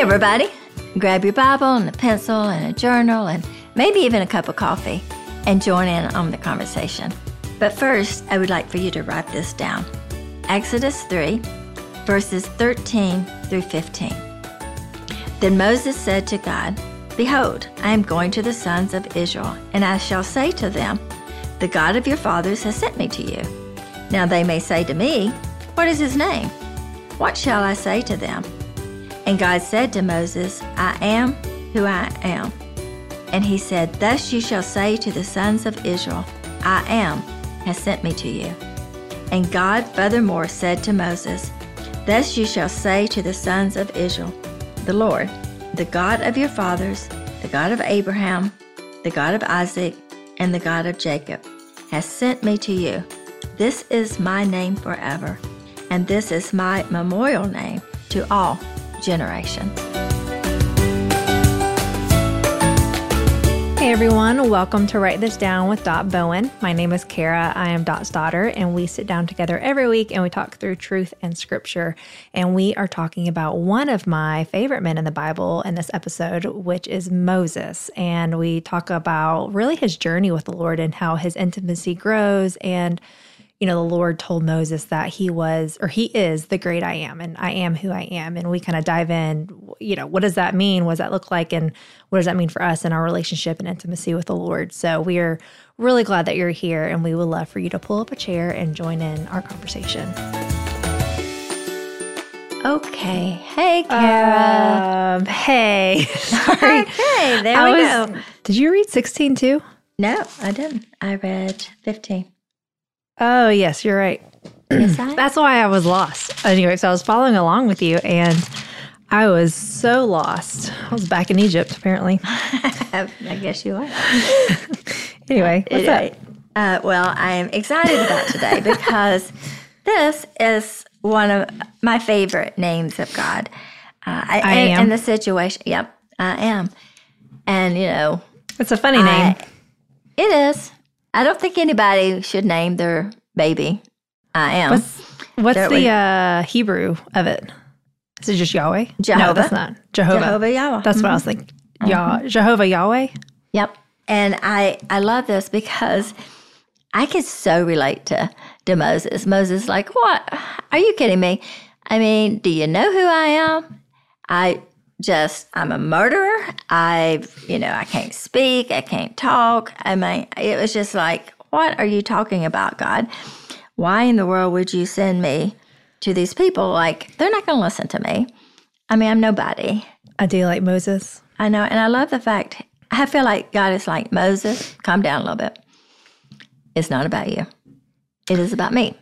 Everybody. Grab your Bible and a pencil and a journal and maybe even a cup of coffee and join in on the conversation. But first, I would like for you to write this down Exodus 3, verses 13 through 15. Then Moses said to God, Behold, I am going to the sons of Israel, and I shall say to them, The God of your fathers has sent me to you. Now they may say to me, What is his name? What shall I say to them? And God said to Moses, I am who I am. And he said, Thus you shall say to the sons of Israel, I am has sent me to you. And God furthermore said to Moses, Thus you shall say to the sons of Israel, The Lord, the God of your fathers, the God of Abraham, the God of Isaac, and the God of Jacob, has sent me to you. This is my name forever, and this is my memorial name to all generations. Hey everyone, welcome to Write This Down with Dot Bowen. My name is Kara. I am Dot's daughter, and we sit down together every week and we talk through truth and scripture. And we are talking about one of my favorite men in the Bible in this episode, which is Moses. And we talk about really his journey with the Lord and how his intimacy grows and you know, the Lord told Moses that he was, or he is the great I am, and I am who I am. And we kind of dive in, you know, what does that mean? What does that look like? And what does that mean for us in our relationship and intimacy with the Lord? So we are really glad that you're here, and we would love for you to pull up a chair and join in our conversation. Okay. Hey, Kara. Um, hey. Sorry. okay, there I we was- go. Did you read 16 too? No, I didn't. I read 15. Oh, yes, you're right. Yes, I That's why I was lost. Anyway, so I was following along with you and I was so lost. I was back in Egypt, apparently. I guess you are. Anyway, what's up? Uh, well, I am excited about today because this is one of my favorite names of God. Uh, I, I am. in the situation. Yep, I am. And, you know, It's a funny name. I- it is. I don't think anybody should name their baby. I am. what's what's the uh, Hebrew of it? Is it just Yahweh? Jehovah. No, that's not. Jehovah. Jehovah Yahweh. That's what I was thinking. Yah- Jehovah Yahweh? Yep. And I I love this because I can so relate to to Moses. Moses like, "What? Are you kidding me? I mean, do you know who I am? I just I'm a murderer. I, you know, I can't speak, I can't talk. I mean, it was just like, "What are you talking about, God? Why in the world would you send me to these people? Like, they're not going to listen to me. I mean, I'm nobody." I do like Moses. I know, and I love the fact I feel like God is like Moses. Calm down a little bit. It's not about you. It is about me.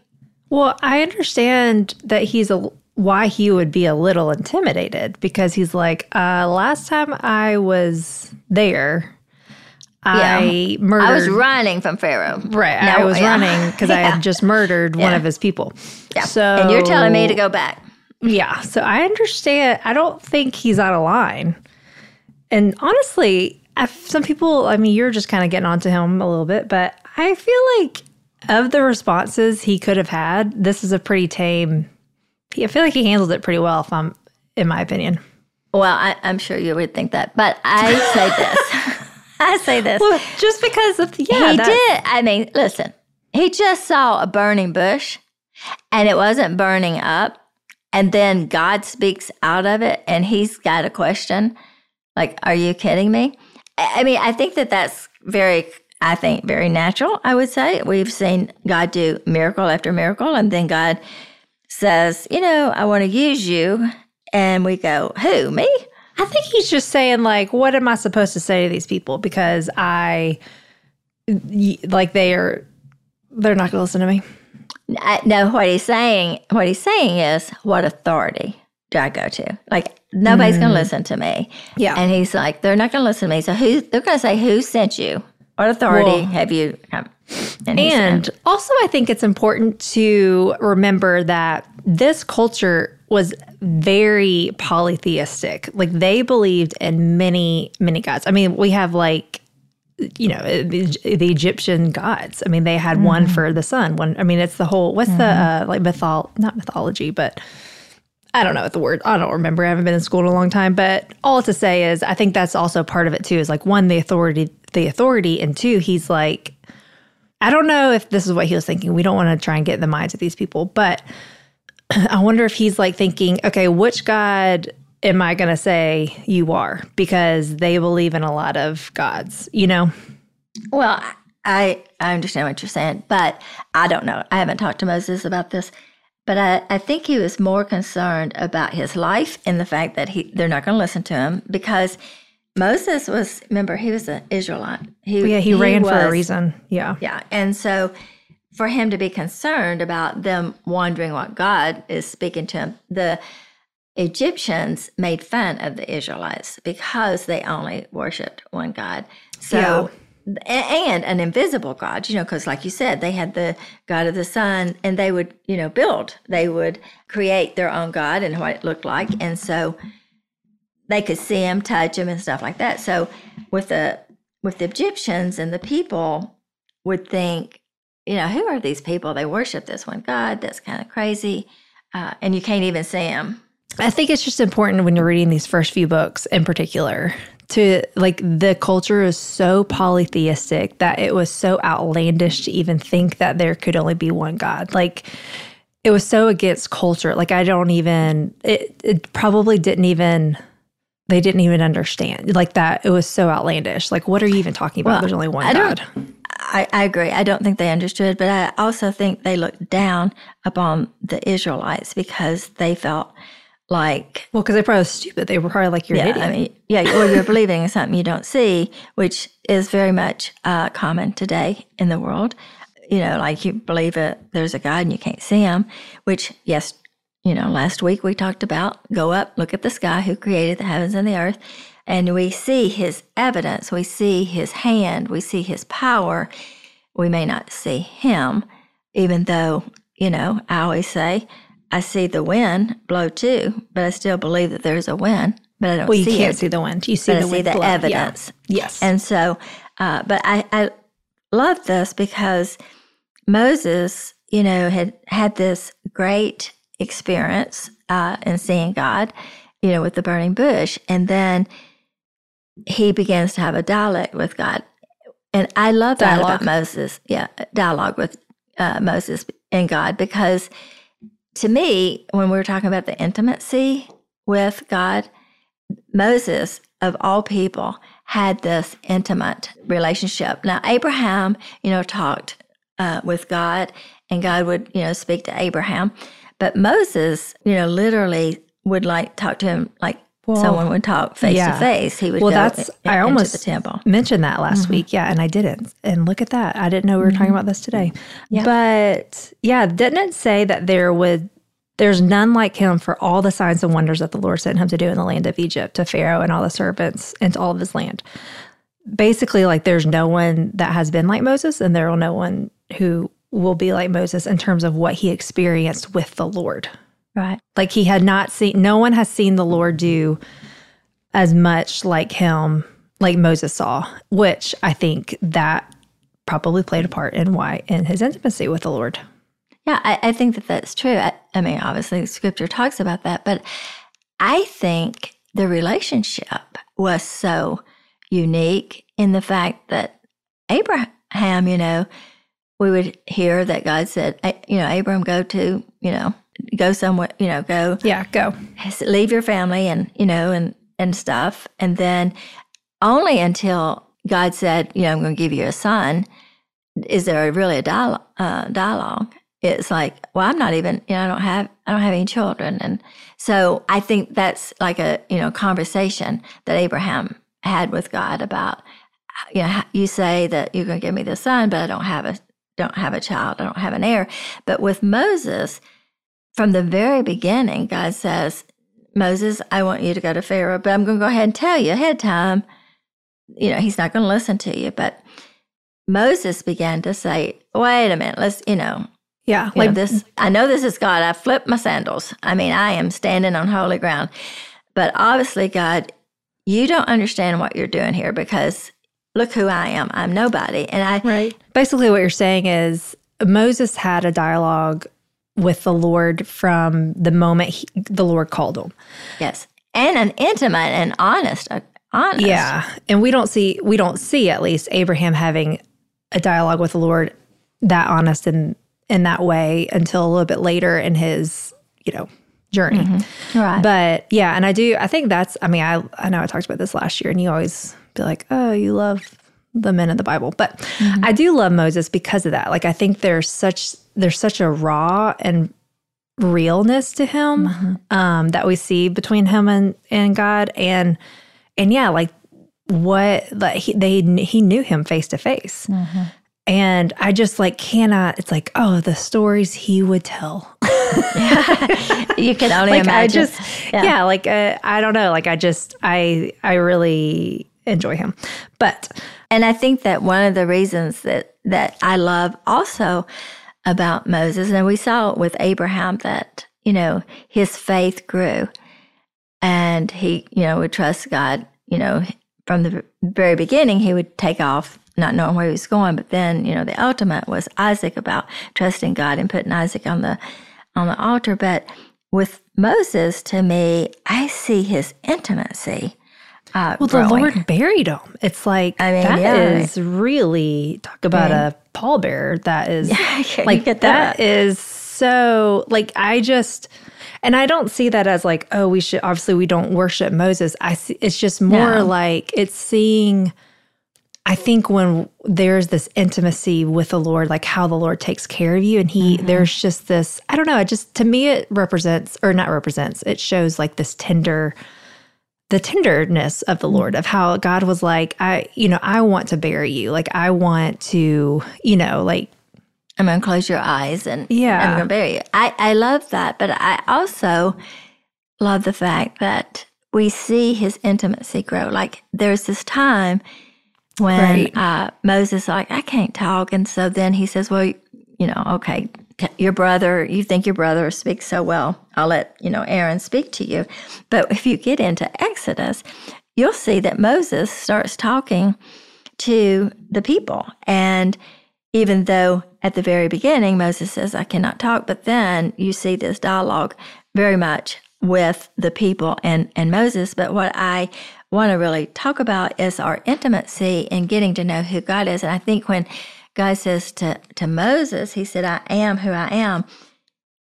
Well, I understand that he's a why he would be a little intimidated because he's like, uh, last time I was there, I murdered. I was running from Pharaoh. Right. Now- I was yeah. running because I had just murdered one of his people. Yeah. So and you're telling me to go back. Yeah. So I understand. I don't think he's out of line. And honestly, I, some people, I mean, you're just kind of getting onto him a little bit, but I feel like of the responses he could have had, this is a pretty tame. I feel like he handled it pretty well, if I'm, in my opinion. Well, I, I'm sure you would think that, but I say this. I say this. Well, just because of the, yeah, he that- did. I mean, listen, he just saw a burning bush and it wasn't burning up. And then God speaks out of it and he's got a question like, Are you kidding me? I I mean, I think that that's very, I think, very natural, I would say. We've seen God do miracle after miracle. And then God says, You know, I want to use you. And we go, Who, me? I think he's just saying like, what am I supposed to say to these people? Because I, like, they are, they're not going to listen to me. I, no, what he's saying, what he's saying is, what authority do I go to? Like nobody's going to mm. listen to me. Yeah. And he's like, they're not going to listen to me. So who? They're going to say, who sent you? What authority Well- have you? And, also, I think it's important to remember that this culture was very polytheistic. Like they believed in many, many gods. I mean, we have like, you know, the, the Egyptian gods. I mean, they had one for the sun. One. I mean, it's the whole. What's the uh, like mythol? Not mythology, but I don't know what the word, I don't remember. I haven't been in school in a long time, but all to say is I think that's also part of it too is like one, the authority, the authority, and two, he's like, I don't know if this is what he was thinking. We don't want to try and get in the minds of these people, but I wonder if he's like thinking, okay, which God am I going to say you are? Because they believe in a lot of gods, you know? Well, I, I understand what you're saying, but I don't know. I haven't talked to Moses about this. But I, I think he was more concerned about his life and the fact that he they're not going to listen to him because Moses was remember he was an Israelite. He, yeah, he, he ran was, for a reason. Yeah, yeah, and so for him to be concerned about them wondering what God is speaking to him, the Egyptians made fun of the Israelites because they only worshipped one God. So. Yeah and an invisible God, you know, because like you said, they had the God of the sun and they would, you know, build, they would create their own God and what it looked like. And so they could see him, touch him and stuff like that. So with the, with the Egyptians and the people would think, you know, who are these people? They worship this one God. That's kind of crazy. Uh, and you can't even see him. I think it's just important when you're reading these first few books in particular to like the culture is so polytheistic that it was so outlandish to even think that there could only be one God. Like it was so against culture. Like I don't even it, it probably didn't even they didn't even understand like that. It was so outlandish. Like what are you even talking about? Well, There's only one I God. I, I agree. I don't think they understood, but I also think they looked down upon the Israelites because they felt like well because they probably stupid. They were probably like you're yeah, idiot. I mean, yeah or you're believing in something you don't see which is very much uh, common today in the world. You know like you believe it there's a god and you can't see him which yes you know last week we talked about go up look at the sky who created the heavens and the earth and we see his evidence we see his hand we see his power. We may not see him even though you know i always say I see the wind blow too, but I still believe that there's a wind. But I don't. Well, you see can't it, see the wind. You see the I see the blow. evidence. Yeah. Yes. And so, uh, but I, I love this because Moses, you know, had had this great experience uh, in seeing God, you know, with the burning bush, and then he begins to have a dialogue with God, and I love that about Moses. Yeah, dialogue with uh, Moses and God because to me, when we were talking about the intimacy with God, Moses, of all people, had this intimate relationship. Now, Abraham, you know, talked uh, with God, and God would, you know, speak to Abraham. But Moses, you know, literally would like talk to him like well, someone would talk face yeah. to face. He would well, that's in, I almost the temple. mentioned that last mm-hmm. week, yeah, and I didn't. And look at that, I didn't know we were mm-hmm. talking about this today. Yeah. But yeah, didn't it say that there would there's none like him for all the signs and wonders that the Lord sent him to do in the land of Egypt to Pharaoh and all the servants and to all of his land. Basically, like there's no one that has been like Moses, and there will no one who will be like Moses in terms of what he experienced with the Lord. Right. Like he had not seen, no one has seen the Lord do as much like him, like Moses saw, which I think that probably played a part in why, in his intimacy with the Lord. Yeah, I, I think that that's true. I, I mean, obviously, scripture talks about that, but I think the relationship was so unique in the fact that Abraham, you know, we would hear that God said, you know, Abram, go to, you know, go somewhere, you know, go. Yeah, go. Leave your family and, you know, and, and stuff. And then only until God said, you know, I'm going to give you a son, is there really a dialogue. Uh, dialogue it's like, well, I'm not even, you know, I don't have, I don't have any children. And so I think that's like a, you know, conversation that Abraham had with God about, you know, you say that you're going to give me the son, but I don't have a, don't have a child. I don't have an heir. But with Moses, from the very beginning, God says, Moses, I want you to go to Pharaoh, but I'm going to go ahead and tell you ahead of time, you know, he's not going to listen to you. But Moses began to say, wait a minute, let's, you know, yeah. Like this, I know this is God. I flipped my sandals. I mean, I am standing on holy ground. But obviously, God, you don't understand what you're doing here because look who I am. I'm nobody. And I. Right. Basically, what you're saying is Moses had a dialogue with the Lord from the moment he, the Lord called him. Yes. And an intimate and honest, uh, honest. Yeah. And we don't see we don't see at least Abraham having a dialogue with the Lord that honest and in that way until a little bit later in his, you know, journey. Mm-hmm. Right. But yeah, and I do I think that's I mean, I I know I talked about this last year and you always be like, "Oh, you love the men of the Bible." But Mm-hmm. I do love Moses because of that. Like I think there's such there's such a raw and realness to him Mm-hmm. um, that we see between him and and God and and yeah, like what like he, they he knew him face to face. Mm-hmm. And I just like cannot. It's like, oh, the stories he would tell. you can only like imagine. I just, Yeah. yeah, like uh, I don't know. Like I just, I, I really enjoy him. But And I think that one of the reasons that that I love also about Moses, and we saw with Abraham that you know his faith grew, and he you know would trust God. You know from the very beginning he would take off not knowing where he was going, but then you know the ultimate was Isaac about trusting God and putting Isaac on the on the altar. But with Moses, to me, I see his intimacy. Uh, well, the. Lord buried him. It's like I mean, that yeah. is really talk about a pallbearer. That is like get that that. is so like I just. And I don't see that as like, oh, we should obviously we don't worship Moses. I see it's just more No. like it's seeing I think when there's this intimacy with the Lord, like how the Lord takes care of you, and He, Mm-hmm. there's just this, I don't know, it just, to me, it represents, or not represents, it shows like this tender, the tenderness of the Lord, of how God was like, I, you know, I want to bury you. Like, I want to, you know, like, I'm going to close your eyes and Yeah. I'm going to bury you. I, I love that, but I also love the fact that we see his intimacy grow. Like there's this time when Right. uh, Moses like I can't talk, and so then he says, "Well, you know, okay, your brother, you think your brother speaks so well. I'll let you know Aaron speak to you." But if you get into Exodus, you'll see that Moses starts talking to the people, and even though at the very beginning Moses says, I cannot talk, but then you see this dialogue very much with the people and, and Moses. But what I want to really talk about is our intimacy and getting to know who God is. And I think when God says to, to Moses, He said, I am who I am.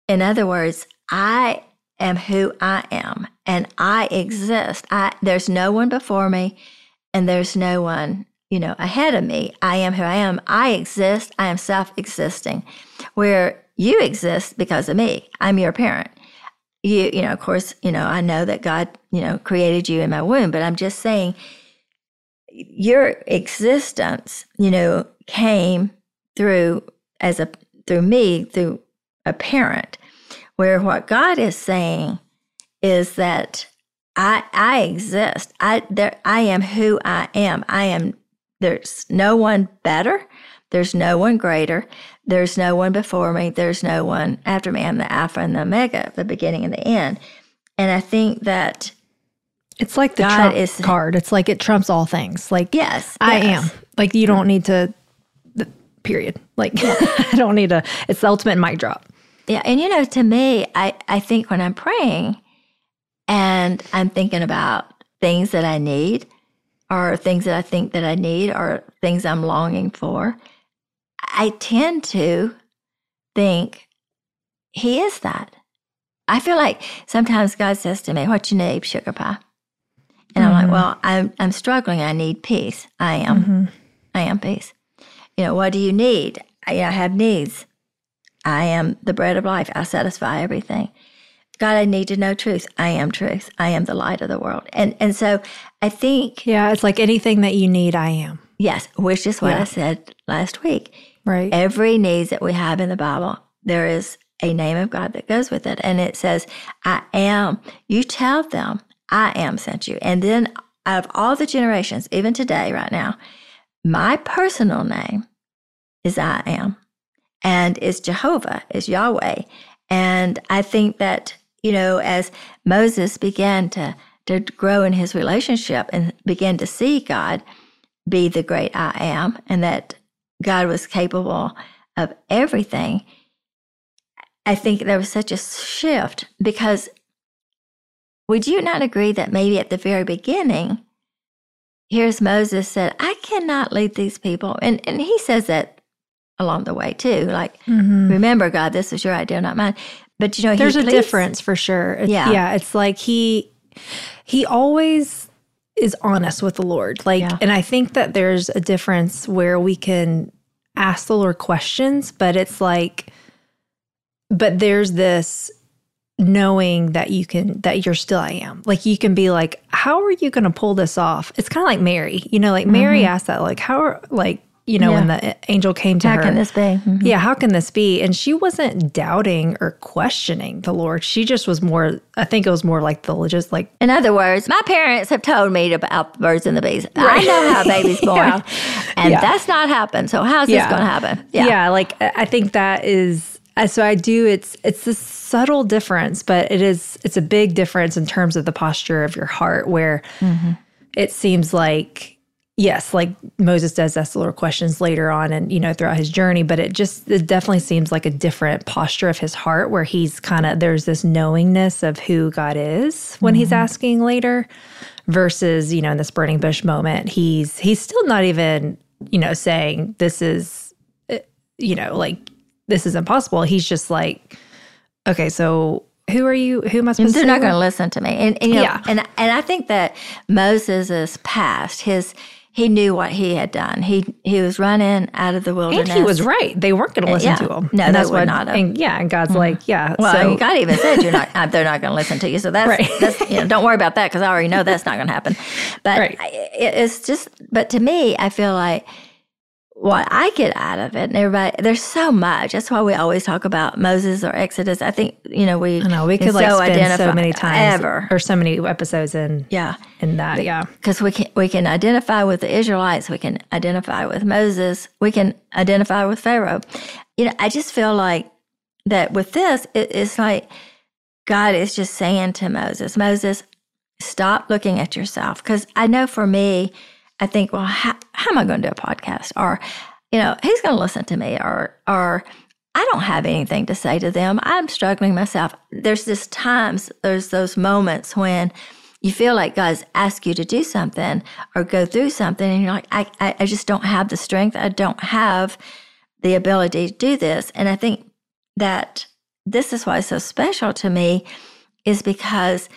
In other words, I am who I am and I exist. I, there's no one before me and there's no one you know ahead of me. I am who i am. I exist. I am self-existing. Where you exist because of me. I'm your parent. You you know of course you know i know that god you know created you in my womb but i'm just saying your existence you know came through as a through me through a parent where what god is saying is that I I exist. I there I am who I am. I am there's no one better. There's no one greater. There's no one before me. There's no one after me. I'm the Alpha and the Omega, the beginning and the end. And I think that it's like the God trump is- card. It's like it trumps all things. Like, yes, I yes. am. Like, you don't need to, the, period. Like, I don't need to, it's the ultimate mic drop. Yeah, and you know, to me, I I think when I'm praying and I'm thinking about things that I need or things that I think that I need or things I'm longing for, I tend to think he is that. I feel like sometimes God says to me, "What you need, sugar pie?" And I'm like, Mhm. "Well, I'm I'm struggling. I need peace. I am. Mhm. I am peace. You know, what do you need? I, I have needs. I am the bread of life. I satisfy everything. God, I need to know truth. I am truth. I am the light of the world. And and so I think Yeah. It's like anything that you need, I am. yes, which is what Yeah. I said last week. Right. Every needs that we have in the Bible, there is a name of God that goes with it. And it says, I am. You tell them, I am sent you. And then out of all the generations, even today, right now, my personal name is I am. And is Jehovah, is Yahweh. And I think that, you know, as Moses began to, to grow in his relationship and began to see God be the great I am, and that God was capable of everything, I think there was such a shift because would you not agree that maybe at the very beginning, here's Moses said, I cannot lead these people. And, and he says that along the way too. Like, mm-hmm. remember, God, this is your idea, not mine. But you know, there's a difference for sure. It's, yeah. Yeah. It's like he, he always is honest with the Lord. Like, yeah. and I think that there's a difference where we can ask the Lord questions, but it's like, but there's this knowing that you can that you're still I am. Like you can be like, how are you going to pull this off? It's kind of like Mary. You know, like Mary mm-hmm. asked that like how are like you know, yeah. when the angel came to how her. How can this be? Mm-hmm. Yeah, how can this be? And she wasn't doubting or questioning the Lord. She just was more, I think it was more like the just like. In other words, my parents have told me about birds and the bees. Right. I know how babies born. yeah. And yeah. that's not happened. So how's this going to happen? Yeah. yeah, like I think that is so I do it's it's this subtle difference, but it is it's a big difference in terms of the posture of your heart where mm-hmm. it seems like yes, like Moses does ask the Lord questions later on and you know throughout his journey, but it just it definitely seems like a different posture of his heart where he's kind of there's this knowingness of who God is when mm-hmm. he's asking later versus, you know, in this burning bush moment, he's he's still not even, you know, saying this is uh, you know, like this is impossible. He's just like, okay, so who are you? Who am I supposed They're to? They're not going to listen to me. And, and you know, yeah. and and I think that Moses' past, his he knew what he had done. He he was running out of the wilderness, and he was right. They weren't going to listen yeah. to him. No, and that's what not. And, yeah, and God's mm-hmm. like, yeah. Well, so, God even said you're not. Uh, they're not going to listen to you. So that's, right. that's you know, don't worry about that because I already know that's not going to happen. But right. it, it's just. But to me, I feel like what I get out of it, and everybody, there's so much. That's why we always talk about Moses or Exodus. I think you know we. I know we could like so spend so many times ever or so many episodes in. Yeah, in that, yeah, because we can we can identify with the Israelites, we can identify with Moses, we can identify with Pharaoh. You know, I just feel like that with this, it, it's like God is just saying to Moses, Moses, stop looking at yourself, because I know for me I think, well, how, how am I going to do a podcast? Or, you know, who's going to listen to me? Or, or I don't have anything to say to them. I'm struggling myself. There's this times, there's those moments when you feel like God's asked you to do something or go through something, and you're like, I, I, I just don't have the strength. I don't have the ability to do this. And I think that this is why it's so special to me, is because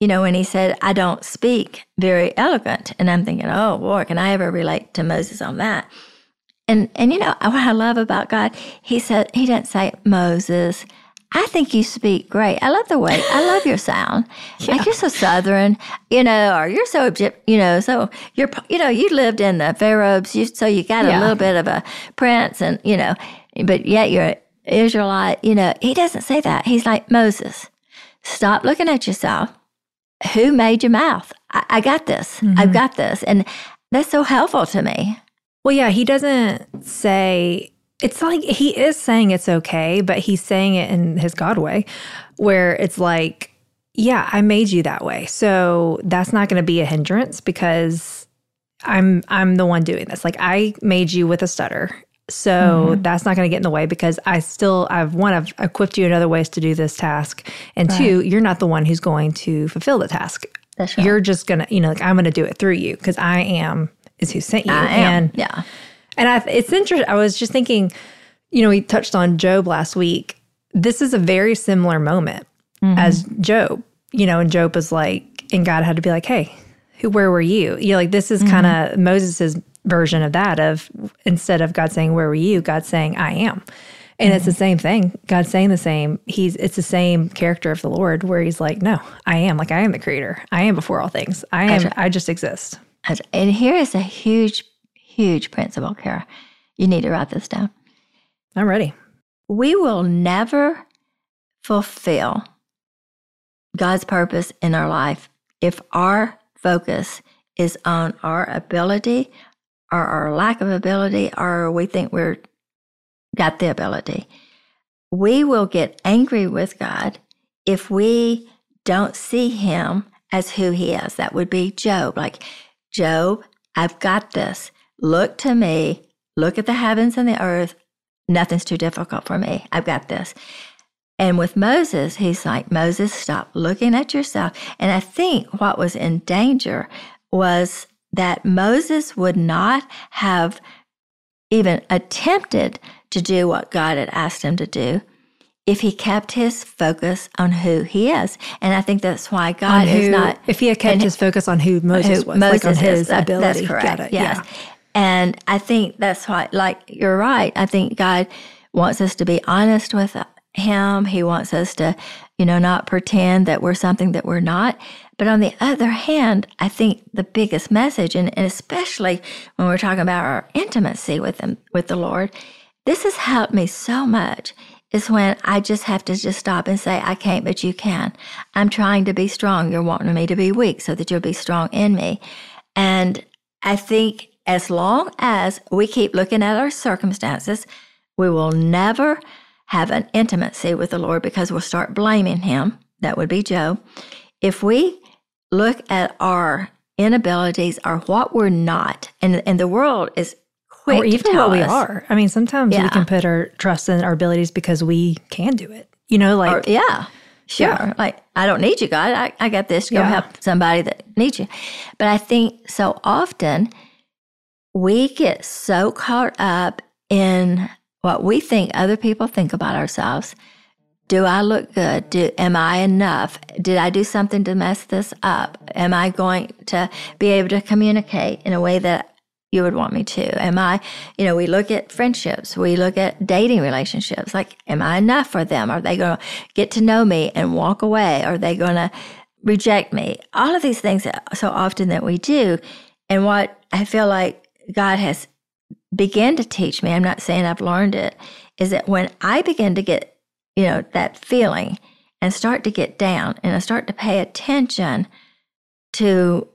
you know, when he said, I don't speak very eloquent. And I'm thinking, oh, boy, can I ever relate to Moses on that? And, and you know, what I love about God, he said, he didn't say, Moses, I think you speak great. I love the way, I love your sound. Yeah. Like you're so Southern, you know, or you're so, you know, so you're, you know, you lived in the Pharaohs, you, so you got yeah. a little bit of a prince and, you know, but yet you're Israelite, you know. He doesn't say that. He's like, Moses, stop looking at yourself who made your mouth? I, I got this. Mm-hmm. I've got this. And that's so helpful to me. Well, yeah, he doesn't say, it's like he is saying it's okay, but he's saying it in his God way, where it's like, yeah, I made you that way. So that's not going to be a hindrance because I'm I'm the one doing this. Like I made you with a stutter so mm-hmm. that's not going to get in the way because I still, I've one, I've equipped you in other ways to do this task. And right. two, you're not the one who's going to fulfill the task. That's right. You're just going to, you know, like I'm going to do it through you because I am is who sent you. And yeah. And I, it's interesting. I was just thinking, you know, we touched on Job last week. This is a very similar moment mm-hmm. as Job, you know, and Job was like, and God had to be like, hey, who, where were you? You know, like this is mm-hmm. kind of Moses's version of that of instead of God saying, Where were you? God saying, I am. And mm-hmm. it's the mm-hmm. same thing. God's saying the same. He's it's the same character of the Lord where he's like, No, I am. Like I am the creator. I am before all things. I am I just exist. And here is a huge, huge principle, Kara. You need to write this down. I'm ready. We will never fulfill God's purpose in our life if our focus is on our ability or our lack of ability, or we think we're got the ability. We will get angry with God if we don't see him as who he is. That would be Job. Like, Job, I've got this. Look to me. Look at the heavens and the earth. Nothing's too difficult for me. I've got this. And with Moses, he's like, Moses, stop looking at yourself. And I think what was in danger was that Moses would not have even attempted to do what God had asked him to do if he kept his focus on who he is. And I think that's why God who, is not. If he had kept his focus on who Moses who was, Moses like on his is, ability. That's correct. Got it. Yes. Yeah. And I think that's why, like, you're right. I think God wants us to be honest with Him. He wants us to, you know, not pretend that we're something that we're not. But on the other hand, I think the biggest message, and, and especially when we're talking about our intimacy with with the Lord, this has helped me so much. Is when I just have to just stop and say, I can't, but you can. I'm trying to be strong. You're wanting me to be weak so that you'll be strong in me. And I think as long as we keep looking at our circumstances, we will never have an intimacy with the Lord because we'll start blaming Him. That would be Job. If we look at our inabilities or what we're not, and, and the world is quick Or even what we are. I mean, sometimes we can put our trust in our abilities because we can do it. You know, like Or, yeah, sure. Yeah. Like, I don't need you, God. I, I got this. Go Yeah. help somebody that needs you. But I think so often we get so caught up in what we think other people think about ourselves. Do I look good? Do, am I enough? Did I do something to mess this up? Am I going to be able to communicate in a way that you would want me to? Am I, you know, we look at friendships, we look at dating relationships. Like, am I enough for them? Are they going to get to know me and walk away? Are they going to reject me? All of these things that so often that we do. And what I feel like God has began to teach me, I'm not saying I've learned it, is that when I begin to get, you know, that feeling and start to get down and I start to pay attention to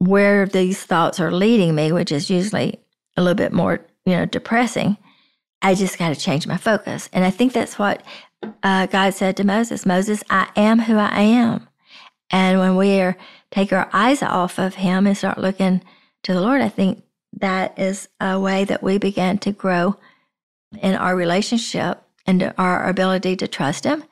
where these thoughts are leading me, which is usually a little bit more, you know, depressing, I just got to change my focus. And I think that's what uh, God said to Moses Moses, I am who I am. And when we are take our eyes off of Him and start looking to the Lord, I think that is a way that we begin to grow in our relationship and our ability to trust Him.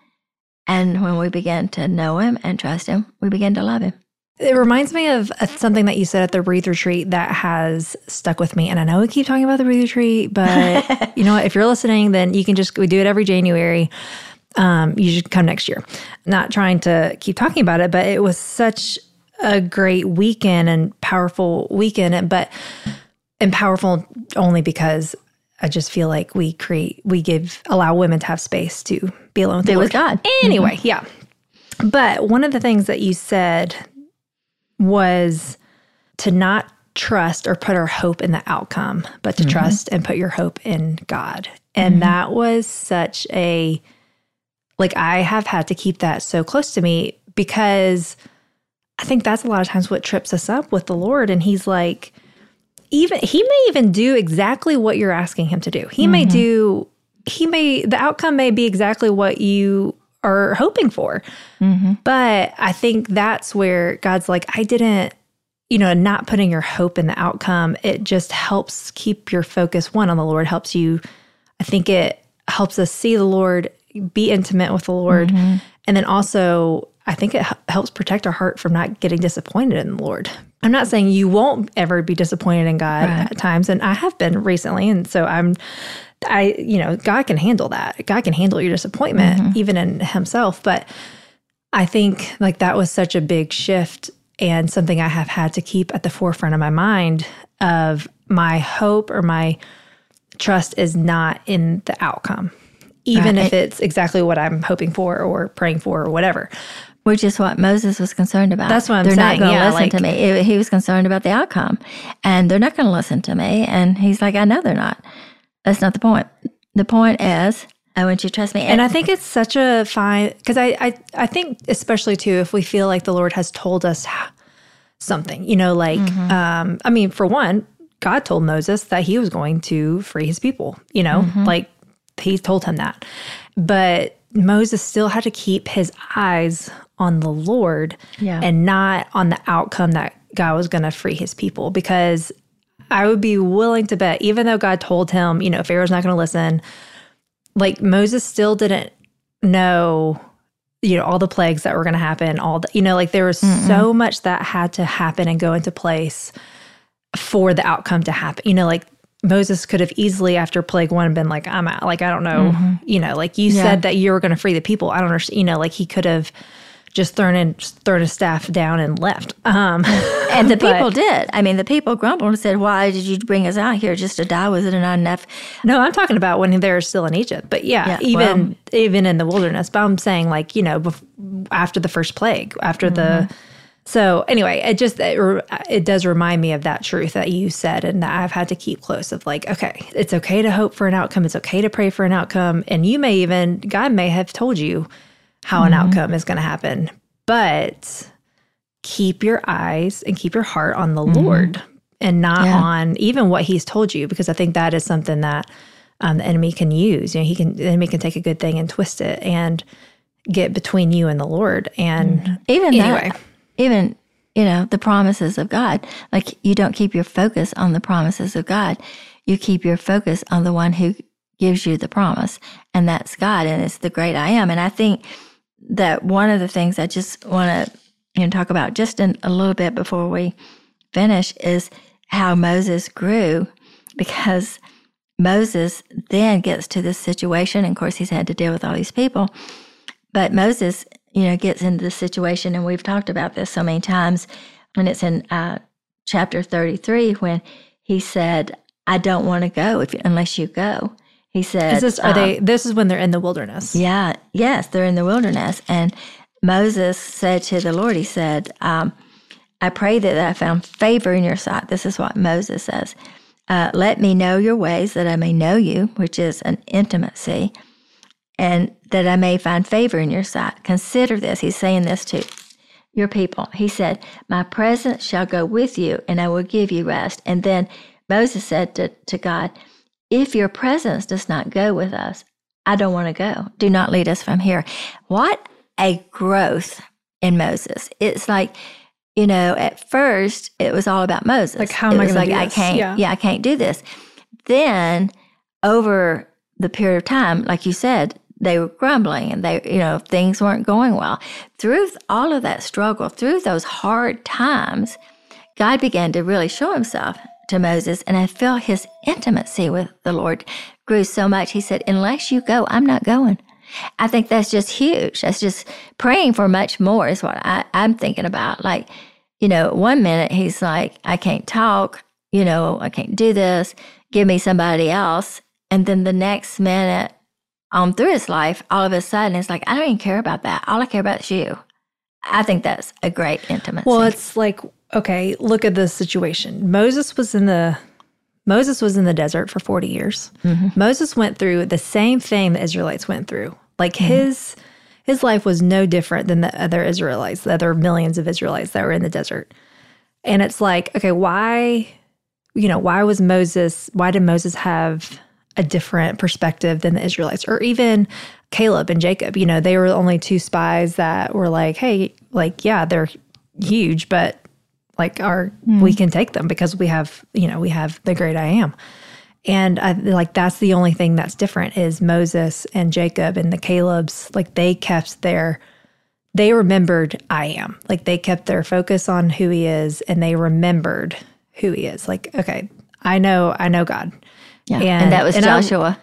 And when we begin to know Him and trust Him, we begin to love Him. It reminds me of uh, something that you said at the Breathe Retreat that has stuck with me. And I know we keep talking about the Breathe Retreat, but you know what? If you're listening, then you can just, we do it every January. Um, you should come next year. Not trying to keep talking about it, but it was such a great weekend and powerful weekend. But, and powerful only because I just feel like we create, we give, allow women to have space to be alone with Be with God. Anyway, mm-hmm. yeah. But one of the things that you said was to not trust or put our hope in the outcome, but to mm-hmm. trust and put your hope in God. And mm-hmm. that was such a, like, I have had to keep that so close to me because I think that's a lot of times what trips us up with the Lord. And He's like, even, He may even do exactly what you're asking Him to do. He may mm-hmm. do, He may, the outcome may be exactly what you are hoping for. Mm-hmm. But I think that's where God's like, I didn't, you know, not putting your hope in the outcome. It just helps keep your focus one on the Lord, helps you. I think it helps us see the Lord, be intimate with the Lord. Mm-hmm. And then also, I think it h- helps protect our heart from not getting disappointed in the Lord. I'm not saying you won't ever be disappointed in God at times, and I have been recently. And so I'm, I, you know, God can handle that. God can handle your disappointment, mm-hmm. even in Himself. But I think like that was such a big shift and something I have had to keep at the forefront of my mind of my hope or my trust is not in the outcome, even if it's exactly what I'm hoping for or praying for or whatever. Which is what Moses was concerned about. That's what I'm they're saying, not going to yeah, listen to like- me. It- he was concerned about the outcome, and they're not going to listen to me. And he's like, I know they're not. That's not the point. The point is, I want you to trust me. And I think it's such a fine because I, I I think especially too if we feel like the Lord has told us something, you know, like um, I mean, for one, God told Moses that he was going to free his people, you know, like he told him that. But Moses still had to keep his eyes on the Lord Yeah. and not on the outcome that God was going to free his people because I would be willing to bet, even though God told him, you know, Pharaoh's not going to listen, like Moses still didn't know you know all the plagues that were going to happen all the you know like there was mm so much that had to happen and go into place for the outcome to happen you know like moses could have easily after plague one been like i'm out like i don't know mm-hmm. you know like you yeah. said that you were going to free the people i don't understand you know like he could have just thrown in, thrown a staff down and left. Um, and the people but, did. I mean, the people grumbled and said, "Why did you bring us out here just to die? Was it not enough?" No, I'm talking about when they're still in Egypt. But yeah, yeah even well, even in the wilderness. But I'm saying, like you know, bef- after the first plague, after mm-hmm. the so anyway, it just it, it, does remind me of that truth that you said, and that I've had to keep close. Of like, okay, it's okay to hope for an outcome. It's okay to pray for an outcome, and you may even God may have told you how an mm-hmm. outcome is going to happen. But keep your eyes and keep your heart on the mm-hmm. Lord and not yeah. on even what He's told you, because I think that is something that um, the enemy can use. You know, he can the enemy can take a good thing and twist it and get between you and the Lord. And mm-hmm. even anyway, that, even you know the promises of God. Like you don't keep your focus on the promises of God. You keep your focus on the one who gives you the promise, and that's God, and it's the great I am. And I think that one of the things I just want to you know, talk about just in a little bit before we finish is how Moses grew because Moses then gets to this situation. And of course, he's had to deal with all these people. But Moses, you know, gets into this situation, and we've talked about this so many times when it's in uh, chapter 33 when he said, I don't want to go if, unless you go. He said, "Is this are um, they? This is when they're in the wilderness." Yeah, yes, they're in the wilderness, and Moses said to the Lord, he said, um, "I pray that I found favor in your sight." This is what Moses says. Uh, Let me know your ways, that I may know you, which is an intimacy, and that I may find favor in your sight. Consider this. He's saying this to your people. He said, My presence shall go with you, and I will give you rest. And then Moses said to, to God, if your presence does not go with us, I don't want to go. Do not lead us from here. What a growth in Moses. It's like, you know, at first it was all about Moses. Like, how am it I going like, to do I this? can't, yeah. yeah, I can't do this. Then over the period of time, like you said, they were grumbling and they, you know, things weren't going well. Through all of that struggle, through those hard times, God began to really show himself to Moses, and I feel his intimacy with the Lord grew so much. He said, Unless you go, I'm not going. I think that's just huge. That's just praying for much more, is what I, I'm thinking about. Like, you know, one minute he's like, I can't talk, you know, I can't do this, give me somebody else. And then the next minute, on through his life, all of a sudden, it's like, I don't even care about that. All I care about is you. I think that's a great intimacy. Well, it's like okay, look at the situation. Moses was in the Moses was in the desert for 40 years. Mm-hmm. Moses went through the same thing the Israelites went through. Like mm-hmm. his his life was no different than the other Israelites, the other millions of Israelites that were in the desert. And it's like, okay, why you know, why was Moses why did Moses have a different perspective than the Israelites or even Caleb and Jacob, you know, they were only two spies that were like, hey, like yeah, they're huge, but like our mm. we can take them because we have you know we have the great i am and I like that's the only thing that's different is Moses and Jacob and the Caleb's like they kept their they remembered I am. Like they kept their focus on who he is and they remembered who he is. Like, okay, I know I know God. Yeah. And, and that was and Joshua.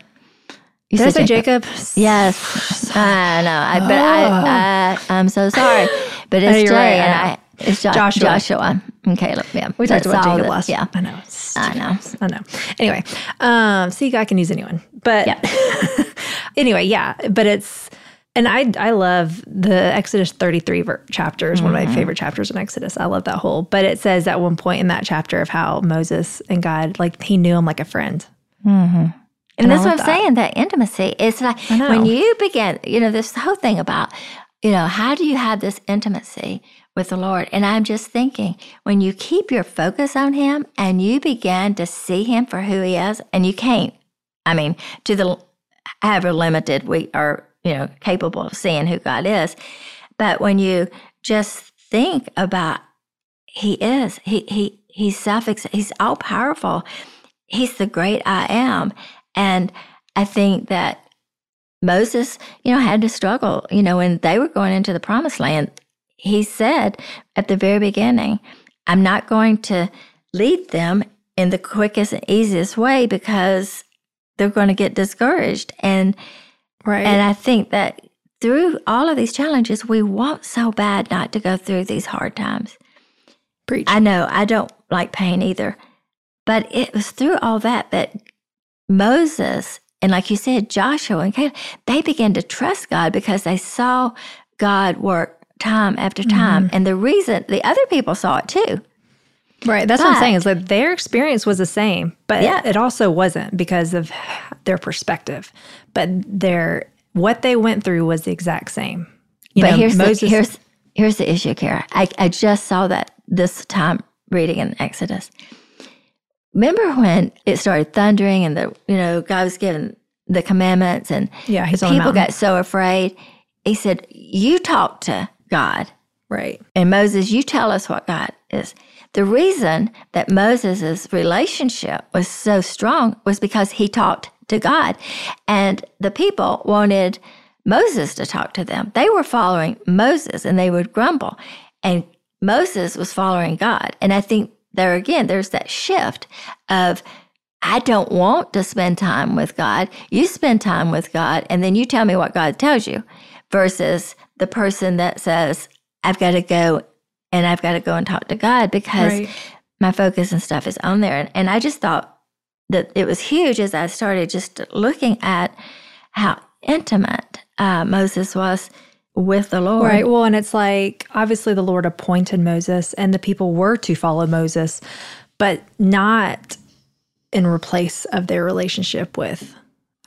You Did said Jacob? Jacob? Yes. I know. I but I, I I'm so sorry. But it's Jay right, and I it's jo- Joshua. Joshua and Caleb. Yeah. We talked about Jacob last. Yeah. I know. I know. I know. Anyway, um, see, God can use anyone. But yeah. anyway, yeah. But it's, and I I love the Exodus 33 ver- chapter is mm-hmm. one of my mm-hmm. favorite chapters in Exodus. I love that whole. But it says at one point in that chapter of how Moses and God, like, he knew him like a friend. Mm-hmm. And, and that's what I'm that. saying. That intimacy. is like when you begin, you know, this whole thing about, you know, how do you have this intimacy? With the Lord. And I'm just thinking, when you keep your focus on Him and you begin to see Him for who He is, and you can't, I mean, to the however limited we are, you know, capable of seeing who God is. But when you just think about He is, He He He's self He's all powerful. He's the great I am. And I think that Moses, you know, had to struggle. You know, when they were going into the promised land, he said at the very beginning, I'm not going to lead them in the quickest and easiest way because they're going to get discouraged. And Right. and I think that through all of these challenges, we want so bad not to go through these hard times. Preach. I know I don't like pain either, but it was through all that that Moses and, like you said, Joshua and Caleb, they began to trust God because they saw God work time after time. Mm-hmm. And the reason the other people saw it too. Right. That's what I'm saying is that their experience was the same, but Yeah. it also wasn't because of their perspective. But their what they went through was the exact same. You but know, here's Moses. the here's here's the issue, Kara. I, I just saw that this time reading in Exodus. Remember when it started thundering and the you know God was giving the commandments and Yeah, he's the on the people got so afraid. He said, "You talk to God." right. And Moses, you tell us what God is. The reason that Moses' relationship was so strong was because he talked to God. And the people wanted Moses to talk to them. They were following Moses and they would grumble. And Moses was following God. And I think there again, there's that shift of, I don't want to spend time with God. You spend time with God, and then you tell me what God tells you, versus the person that says, I've got to go and I've got to go and talk to God because Right. my focus and stuff is on there. And, and I just thought that it was huge as I started just looking at how intimate uh, Moses was with the Lord. Right. Well, and it's like obviously the Lord appointed Moses and the people were to follow Moses, but not in replace of their relationship with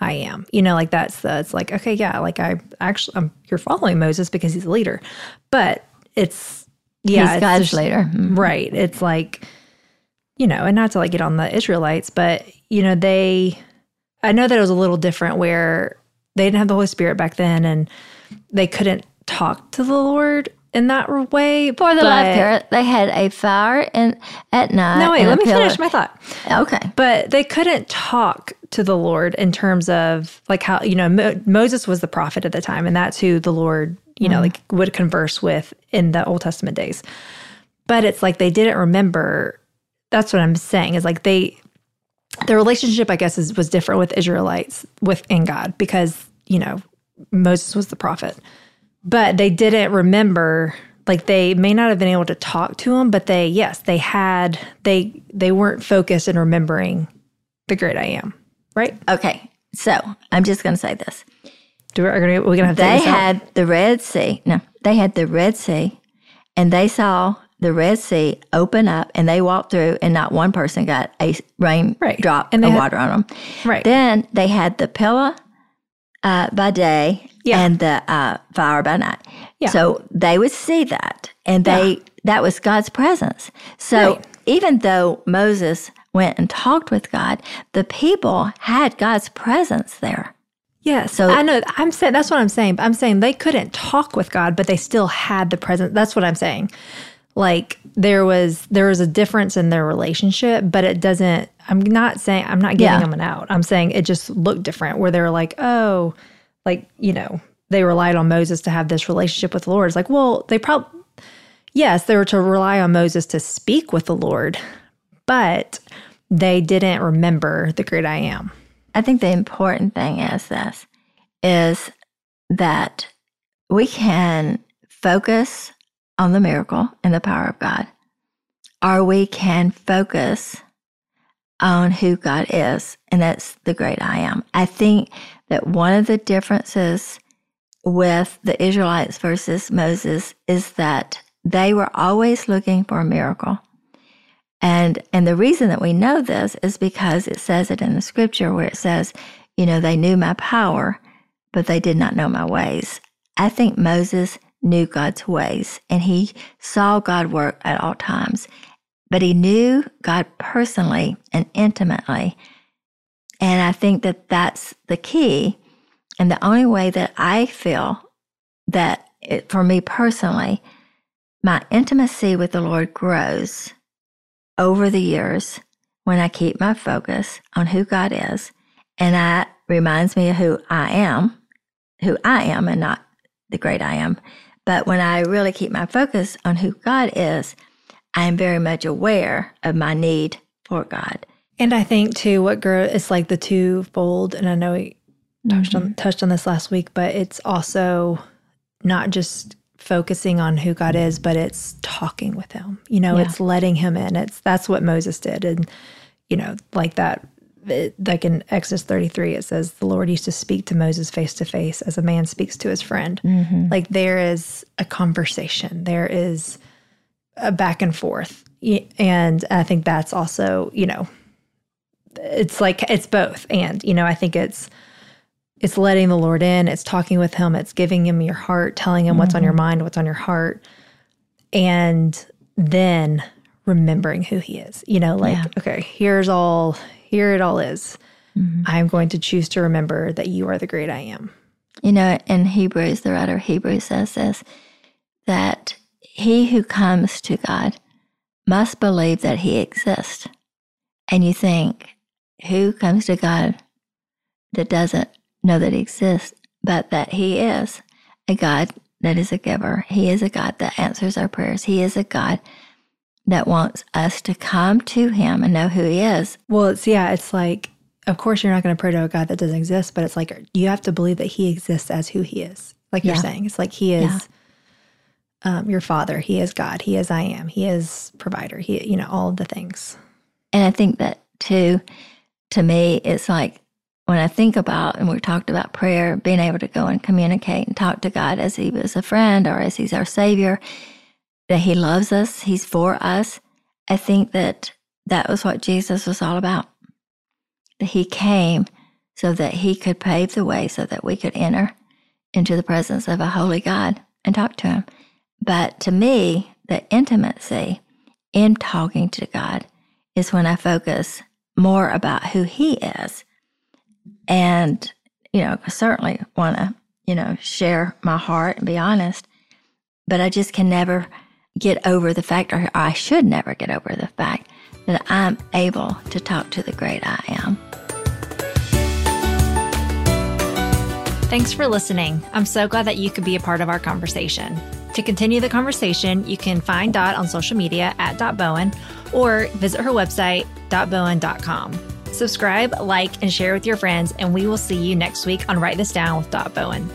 I am. You know, like that's the it's like, okay, yeah, like I actually I'm you're following Moses because he's a leader. But it's yeah, He's it's God's just- leader. Mhm. Right. It's like, you know, and not to like get on the Israelites, but you know, they I know that it was a little different where they didn't have the Holy Spirit back then and they couldn't talk to the Lord in that way. For the but- life Kara, they had a fire in, at night. No, wait, let me pillar- finish my thought. Okay. But they couldn't talk to the Lord in terms of like how, you know, Mo- Moses was the prophet at the time, and that's who the Lord, you know, mm. like would converse with in the Old Testament days. But it's like they didn't remember. That's what I'm saying is like they, their relationship, I guess, is, was different with Israelites within God because, you know, Moses was the prophet. But they didn't remember like they may not have been able to talk to him, but they yes, they had they they weren't focused in remembering the great I am. Right? Okay. So I'm just going to say this. Do we, are gonna, we're gonna have They this out? had the Red Sea. No, they had the Red Sea, and they saw the Red Sea open up, and they walked through, and not one person got a rain Right. drop And of had- water on them. right. Then they had the pillar uh, by day Yeah. and the uh, fire by night. Yeah. So they would see that, and they that was God's presence. So Right. even though Moses went and talked with God, the people had God's presence there. Yeah, So- So I know I'm saying that's what I'm saying. I'm saying they couldn't talk with God, but they still had the presence. That's what I'm saying. Like there was there was a difference in their relationship, but it doesn't. I'm not saying I'm not giving Yeah. them an out. I'm saying it just looked different. Where they're like, oh, like you know, they relied on Moses to have this relationship with the Lord. It's like, well, they probably yes, they were to rely on Moses to speak with the Lord, but they didn't remember the great I am. I think the important thing is this is that we can focus on the miracle and the power of God, or we can focus on who God is, and that's the great I am. I think that one of the differences with the Israelites versus Moses is that they were always looking for a miracle. And and the reason that we know this is because it says it in the scripture where it says, you know, they knew my power, but they did not know my ways. I think Moses knew God's ways and he saw God work at all times, but he knew God personally and intimately. And I think that that's the key. And the only way that I feel that it, for me personally, my intimacy with the Lord grows over the years when I keep my focus on who God is and that reminds me of who I am who I am and not the great I am. But when I really keep my focus on who God is, I am very much aware of my need for God. And I think too, what girl it's like the twofold, and I know we touched mm-hmm. on touched on this last week, but it's also not just focusing on who God is, but it's talking with him. You know, yeah. it's letting him in. It's that's what Moses did. And, you know, like that it, like in Exodus 33, it says the Lord used to speak to Moses face to face as a man speaks to his friend. Mm-hmm. Like there is a conversation, there is a back and forth. And I think that's also, you know, it's like it's both. And, you know, I think it's, it's letting the Lord in, it's talking with him, it's giving him your heart, telling him mm-hmm. what's on your mm-hmm. mind, what's on your heart. And then remembering who he is. You know, like, yeah. okay, here's all, here it all is. Mm-hmm. I'm going to choose to remember that you are the great I am. You know, in Hebrews, the writer of Hebrews says this that he who comes to God must believe that he exists. And you think, who comes to God that doesn't know that he exists, but that he is a God that is a giver? He is a God that answers our prayers. He is a God that wants us to come to him and know who he is. Well, it's yeah, it's like of course you're not going to pray to a God that doesn't exist, but it's like you have to believe that he exists as who he is. Like you're saying, it's like he is yeah. um, your father, he is God, he is I am, he is provider, he you know all of the things. And I think that too to me it's like when I think about and we talked about prayer, being able to go and communicate and talk to God as he was a friend or as he's our savior, that He loves us, He's for us. I think that that was what Jesus was all about. That He came so that He could pave the way so that we could enter into the presence of a holy God and talk to Him. But to me, the intimacy in talking to God is when I focus more about who He is. And, you know, I certainly want to, you know, share my heart and be honest, but I just can never get over the fact, or I should never get over the fact, that I'm able to talk to the great I am. Thanks for listening. I'm so glad that you could be a part of our conversation. To continue the conversation, you can find Dot on social media at Dot Bowen or visit her website, dotbowen.com. Subscribe, like, and share with your friends, and we will see you next week on Write This Down with Dot Bowen.